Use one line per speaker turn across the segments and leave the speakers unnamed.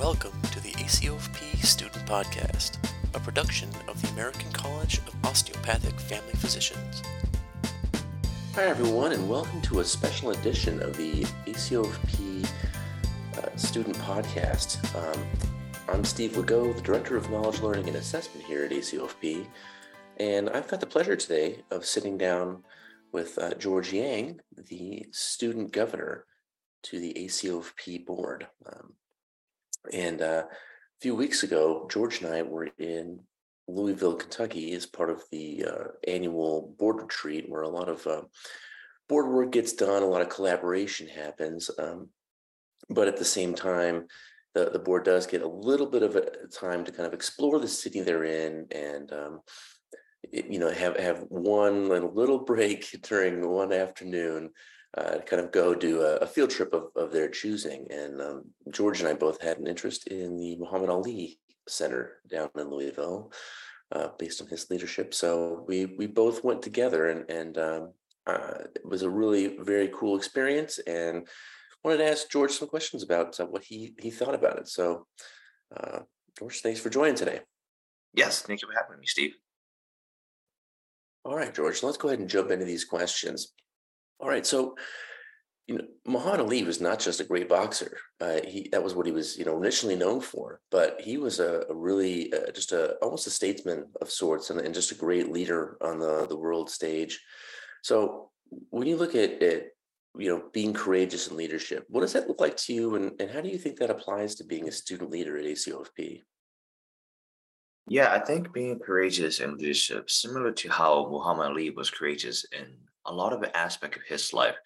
Welcome to the ACOFP Student Podcast, a production of the American College of Osteopathic Family Physicians. Hi, everyone, and welcome to a special edition of the ACOFP uh, Student Podcast. Um, I'm Steve Legault, the Director of Knowledge Learning and Assessment here at ACOFP, and I've got the pleasure today of sitting down with uh, George Yang, the student governor to the ACOFP board. Um, and uh, a few weeks ago, George and I were in Louisville, Kentucky, as part of the uh, annual board retreat, where a lot of uh, board work gets done, a lot of collaboration happens. Um, but at the same time, the, the board does get a little bit of a time to kind of explore the city they're in and um, you know have have one little break during one afternoon uh, kind of go do a, a, field trip of, of their choosing. And um, George and I both had an interest in the Muhammad Ali Center down in Louisville, uh, based on his leadership. So we we both went together, and and um, uh, it was a really very cool experience. And wanted to ask George some questions about uh, what he he thought about it. So, uh, George, thanks for joining today.
Yes, thank you for having me, Steve.
All right, George, let's go ahead and jump into these questions. All right. So, you know, Muhammad Ali was not just a great boxer. Uh, he that was what he was, you know, initially known for. But he was a, a really uh, just a almost a statesman of sorts, and, and, just a great leader on the the world stage. So, when you look at it, you know, being courageous in leadership, what does that look like to you, and, and how do you think that applies to being a student leader at ACOFP?
Yeah, I think being courageous in leadership, similar to how Muhammad Ali was courageous in a lot of aspect of his life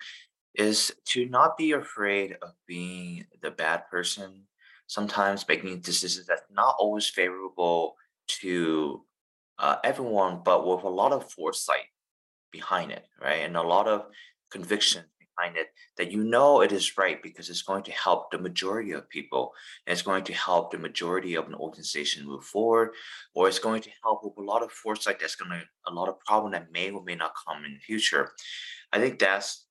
is to not be afraid of being the bad person sometimes making decisions that's not always favorable to uh, everyone but with a lot of foresight behind it right? And a lot of conviction behind it that you know it is right because it's going to help the majority of people and it's going to help the majority of an organization move forward or it's going to help with a lot of foresight that's going to a lot of problem that may or may not come in the future. I think that's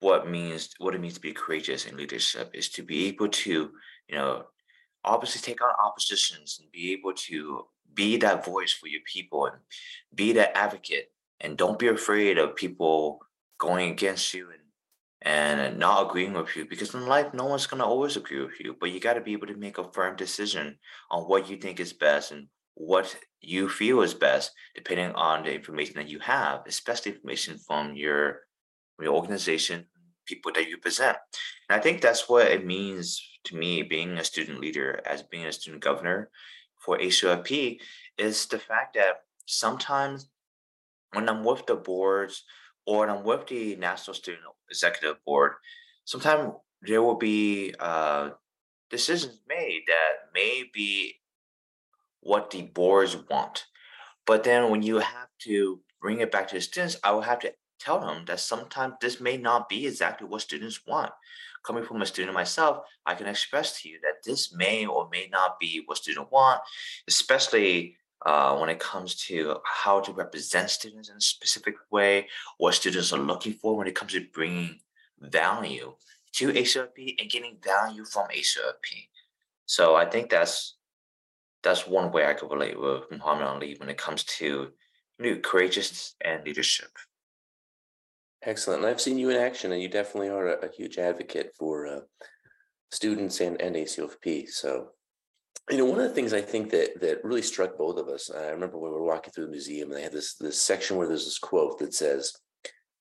what means what it means to be courageous in leadership is to be able to you know obviously take on oppositions and be able to be that voice for your people and be that advocate and don't be afraid of people going against you and and uh, not agreeing with you because in life no one's going to always agree with you but you got to be able to make a firm decision on what you think is best and what you feel is best depending on the information that you have especially information from your your organization people that you present. And i think that's what it means to me being a student leader as being a student governor for ACOFP is the fact that sometimes when i'm with the boards or I'm with the National Student Executive Board, sometimes there will be uh, decisions made that may be what the boards want. But then when you have to bring it back to the students, I will have to tell them that sometimes this may not be exactly what students want. Coming from a student myself, I can express to you that this may or may not be what students want, especially uh, when it comes to how to represent students in a specific way, what students are looking for when it comes to bringing value to ACOFP and getting value from ACOFP. So I think that's that's one way I could relate with Muhammad Ali when it comes to know, courageous and leadership.
Excellent. And I've seen you in action, and you definitely are a, a huge advocate for uh, students and, and ACOFP. So you know, one of the things I think that that really struck both of us. I remember when we were walking through the museum, and they had this this section where there's this quote that says,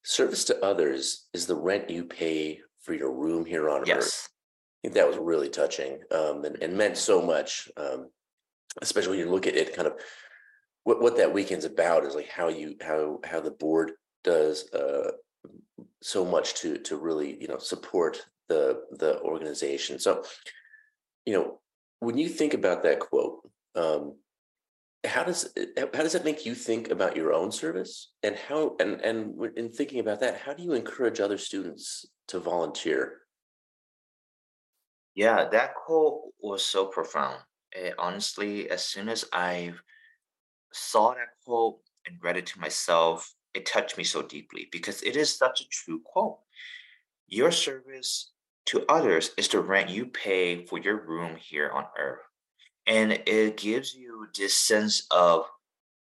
"Service to others is the rent you pay for your room here on yes. earth." I think that was really touching um, and, and meant so much, um, especially when you look at it, kind of what what that weekend's about is like how you how how the board does uh, so much to to really you know support the the organization. So, you know when you think about that quote, um, how does how does that make you think about your own service? And how and and in thinking about that how do you encourage other students to volunteer?
Yeah that quote was so profound. It, honestly as soon as i saw that quote and read it to myself it touched me so deeply because it is such a true quote. Your service to others is the rent you pay for your room here on earth. And it gives you this sense of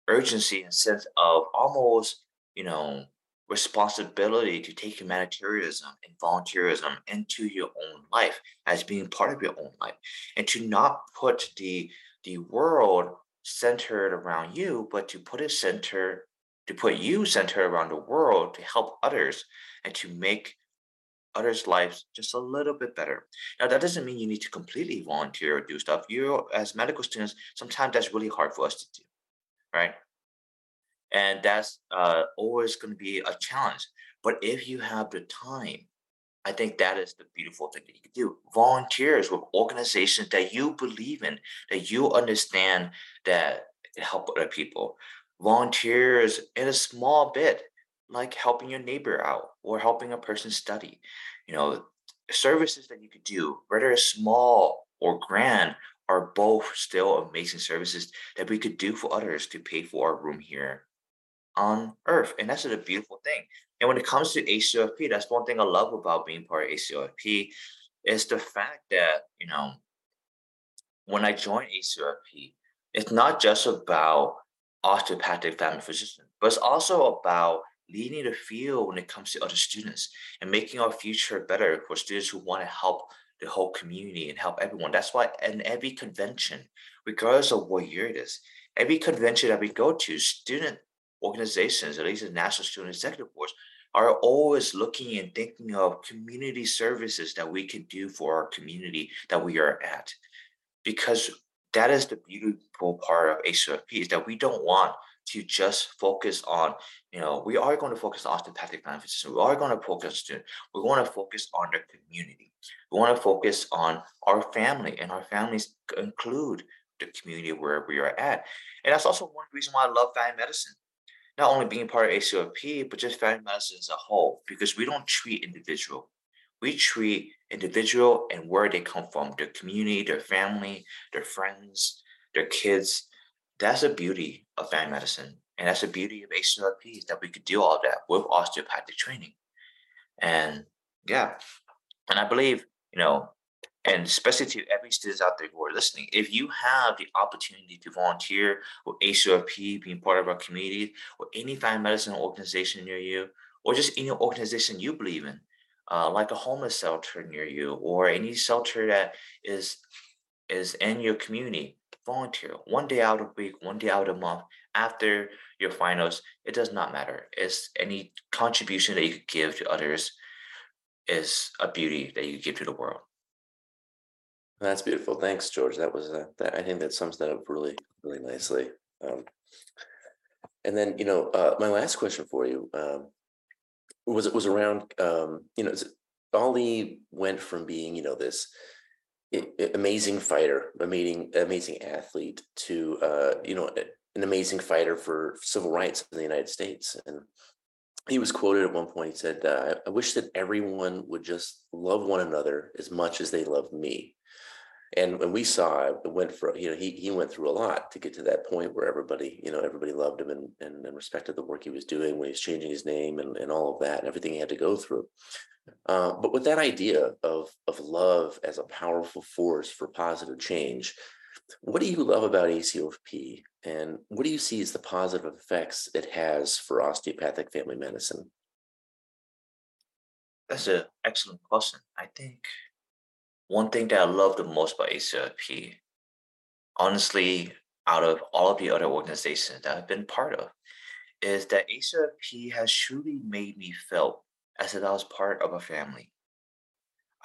urgency and sense of almost, you know, responsibility to take humanitarianism and volunteerism into your own life as being part of your own life and to not put the the world centered around you but to put it center to put you centered around the world to help others and to make others' lives just a little bit better. Now, that doesn't mean you need to completely volunteer or do stuff. You, as medical students, sometimes that's really hard for us to do, right? And that's uh, always going to be a challenge. But if you have the time, I think that is the beautiful thing that you can do. Volunteers with organizations that you believe in, that you understand that help other people. Volunteers in a small bit, like helping your neighbor out or helping a person study. You know, services that you could do, whether it's small or grand, are both still amazing services that we could do for others to pay for our room here on earth. And that's a beautiful thing. And when it comes to ACOFP, that's one thing I love about being part of ACOFP is the fact that, you know, when I joined ACOFP, it's not just about osteopathic family physician, but it's also about leading the field when it comes to other students and making our future better for students who want to help the whole community and help everyone. That's why in every convention, regardless of what year it is, every convention that we go to, student organizations, at least the National Student Executive Boards, are always looking and thinking of community services that we can do for our community that we are at. Because that is the beautiful part of ACOFP is that we don't want to just focus on, you know, we are going to focus on osteopathic benefits. We are going to focus on, we want to focus on the community. We want to focus on our family and our families include the community where we are at. And that's also one reason why I love family medicine not only being part of ACOFP, but just family medicine as a whole, because we don't treat individual. We treat individual and where they come from, their community, their family, their friends, their kids. That's the beauty of family medicine. And that's the beauty of ACOFP is that we could do all that with osteopathic training. And yeah, and I believe, you know, and especially to every students out there who are listening, if you have the opportunity to volunteer with ACOFP, being part of our community, or any family medicine organization near you, or just any organization you believe in, uh, like a homeless shelter near you, or any shelter that is is in your community, volunteer one day out a week, one day out a month after your finals. It does not matter. It's any contribution that you could give to others is a beauty that you give to the world.
That's beautiful. Thanks, George. That was uh, that. I think that sums that up really, really nicely. Um, and then, you know, uh, my last question for you um, was it was around, um, you know, Ali went from being, you know, this amazing fighter, amazing, amazing athlete, to, uh, you know, an amazing fighter for civil rights in the United States. And he was quoted at one point. He said, uh, "I wish that everyone would just love one another as much as they love me." And when we saw it went for you know he he went through a lot to get to that point where everybody you know everybody loved him and and, and respected the work he was doing when he was changing his name and, and all of that and everything he had to go through. Uh, but with that idea of of love as a powerful force for positive change what do you love about acofp and what do you see as the positive effects it has for osteopathic family medicine?
That's an excellent question. I think one thing that I love the most about ACOFP, honestly, out of all of the other organizations that I've been part of, is that ACOFP has truly made me feel as if I was part of a family.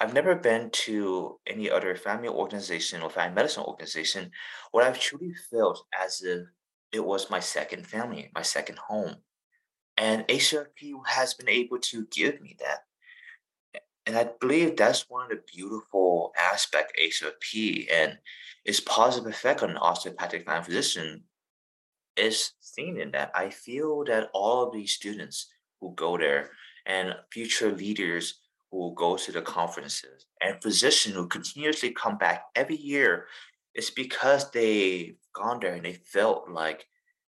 I've never been to any other family organization or family medicine organization where I've truly felt as if it was my second family, my second home. And ACOFP has been able to give me that. And I believe that's one of the beautiful aspect ACOFP and its positive effect on osteopathic family physician is seen in that. I feel that all of these students who go there and future leaders who go to the conferences and physicians who continuously come back every year, it's because they've gone there and they felt like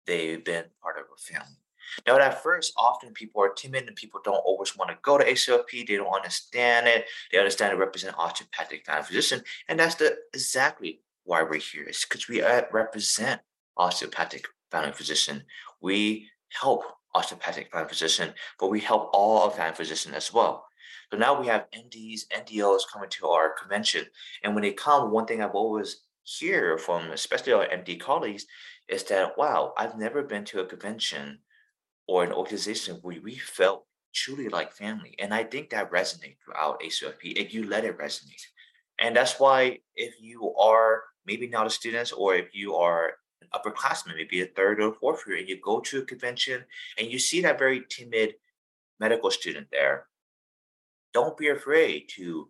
they've been part of a family. Now, at first, often people are timid and people don't always want to go to ACOFP. They don't understand it. They understand it represents osteopathic family physician, and that's the exactly why we're here is because we uh, represent osteopathic family physician. We help osteopathic family physician, but we help all of family physician as well. So now we have MDs, and DOs coming to our convention, and when they come, one thing I've always hear from especially our MD colleagues is that wow, I've never been to a convention or an organization where we felt truly like family. And I think that resonates throughout ACOFP if you let it resonate. And that's why if you are maybe not a student or if you are an upperclassman, maybe a third or fourth year, and you go to a convention and you see that very timid medical student there, don't be afraid to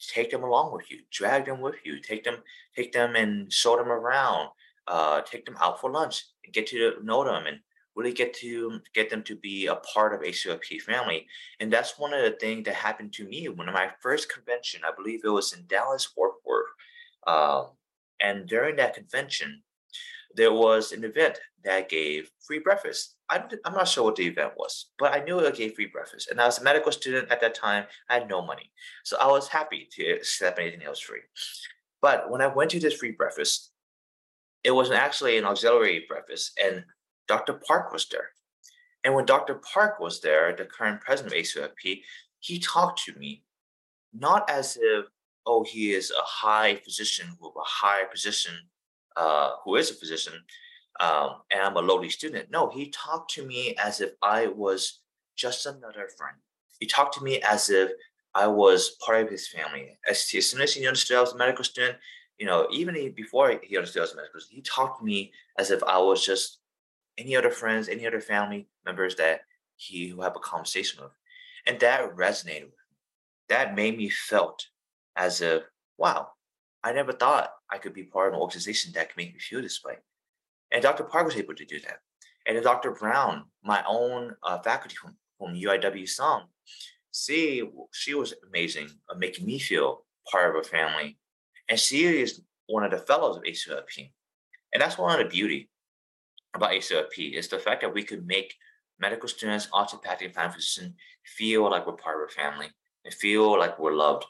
take them along with you, drag them with you, take them, take them and show them around, uh, take them out for lunch and get to know them and really get to get them to be a part of ACOFP family. And that's one of the things that happened to me when my first convention, I believe it was in Dallas, Fort Worth. Um, and during that convention, there was an event that gave free breakfast. I'm, I'm not sure what the event was, but I knew it gave free breakfast. And I was a medical student at that time. I had no money. So I was happy to accept anything else free. But when I went to this free breakfast, it was actually an auxiliary breakfast, and Dr. Park was there. And when Dr. Park was there, the current president of ACOFP, he talked to me not as if, oh, he is a high physician with a high position uh, who is a physician, um, and I'm a lowly student. No, he talked to me as if I was just another friend. He talked to me as if I was part of his family. As, as soon as he understood I was a medical student, you know, even before he understood I was a medical student, he talked to me as if I was just any other friends, any other family members that he would have a conversation with. And that resonated with me. That made me felt as if, wow, I never thought I could be part of an organization that could make me feel this way. And Dr. Park was able to do that. And Dr. Brown, my own uh, faculty from, from UIW SOM, she, she was amazing making me feel part of a family. And she is one of the fellows of ACOFP. And that's one of the beauty about ACOFP is the fact that we could make medical students, osteopathic family physicians feel like we're part of a family and feel like we're loved.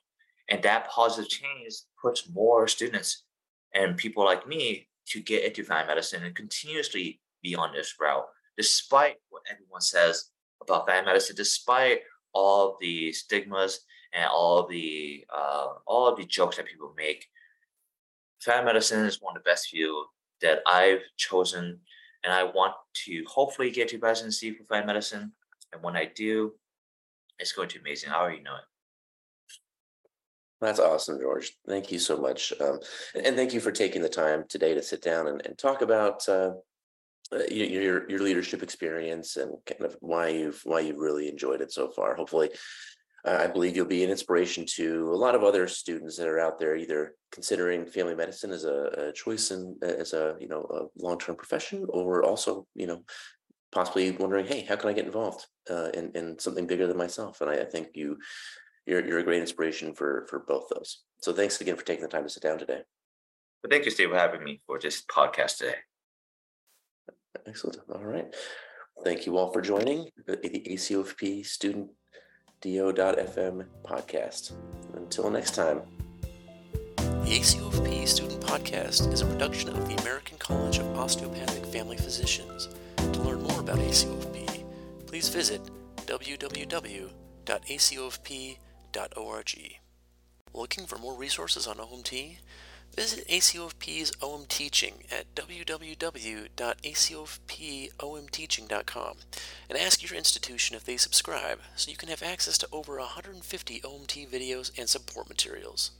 And that positive change puts more students and people like me to get into family medicine and continuously be on this route, despite what everyone says about family medicine, despite all the stigmas and all the uh, all the jokes that people make. Family medicine is one of the best fields that I've chosen, and I want to hopefully get to residency for family medicine. And when I do, it's going to be amazing. I already know it.
That's awesome, George. Thank you so much. Um, and, and, thank you for taking the time today to sit down and, and talk about uh, uh your your leadership experience and kind of why you've why you've really enjoyed it so far. Hopefully, I believe you'll be an inspiration to a lot of other students that are out there, either considering family medicine as a, a choice and as a you know a long term profession, or also you know possibly wondering, hey, how can I get involved uh, in in something bigger than myself? And I, I think you you're you're a great inspiration for for both those. So thanks again for taking the time to sit down today.
Well, thank you, Steve, for having me for this podcast today.
Excellent. All right. Thank you all for joining the, the ACOFP Student DO.FM podcast. Until next time. The ACOFP Student Podcast is a production of the American College of Osteopathic Family Physicians. To learn more about ACOFP, please visit www.acofp.com OMT.org. Looking for more resources on OMT? Visit ACOFP's OM Teaching at www.acofpomteaching.com and ask your institution if they subscribe so you can have access to over 150 OMT videos and support materials.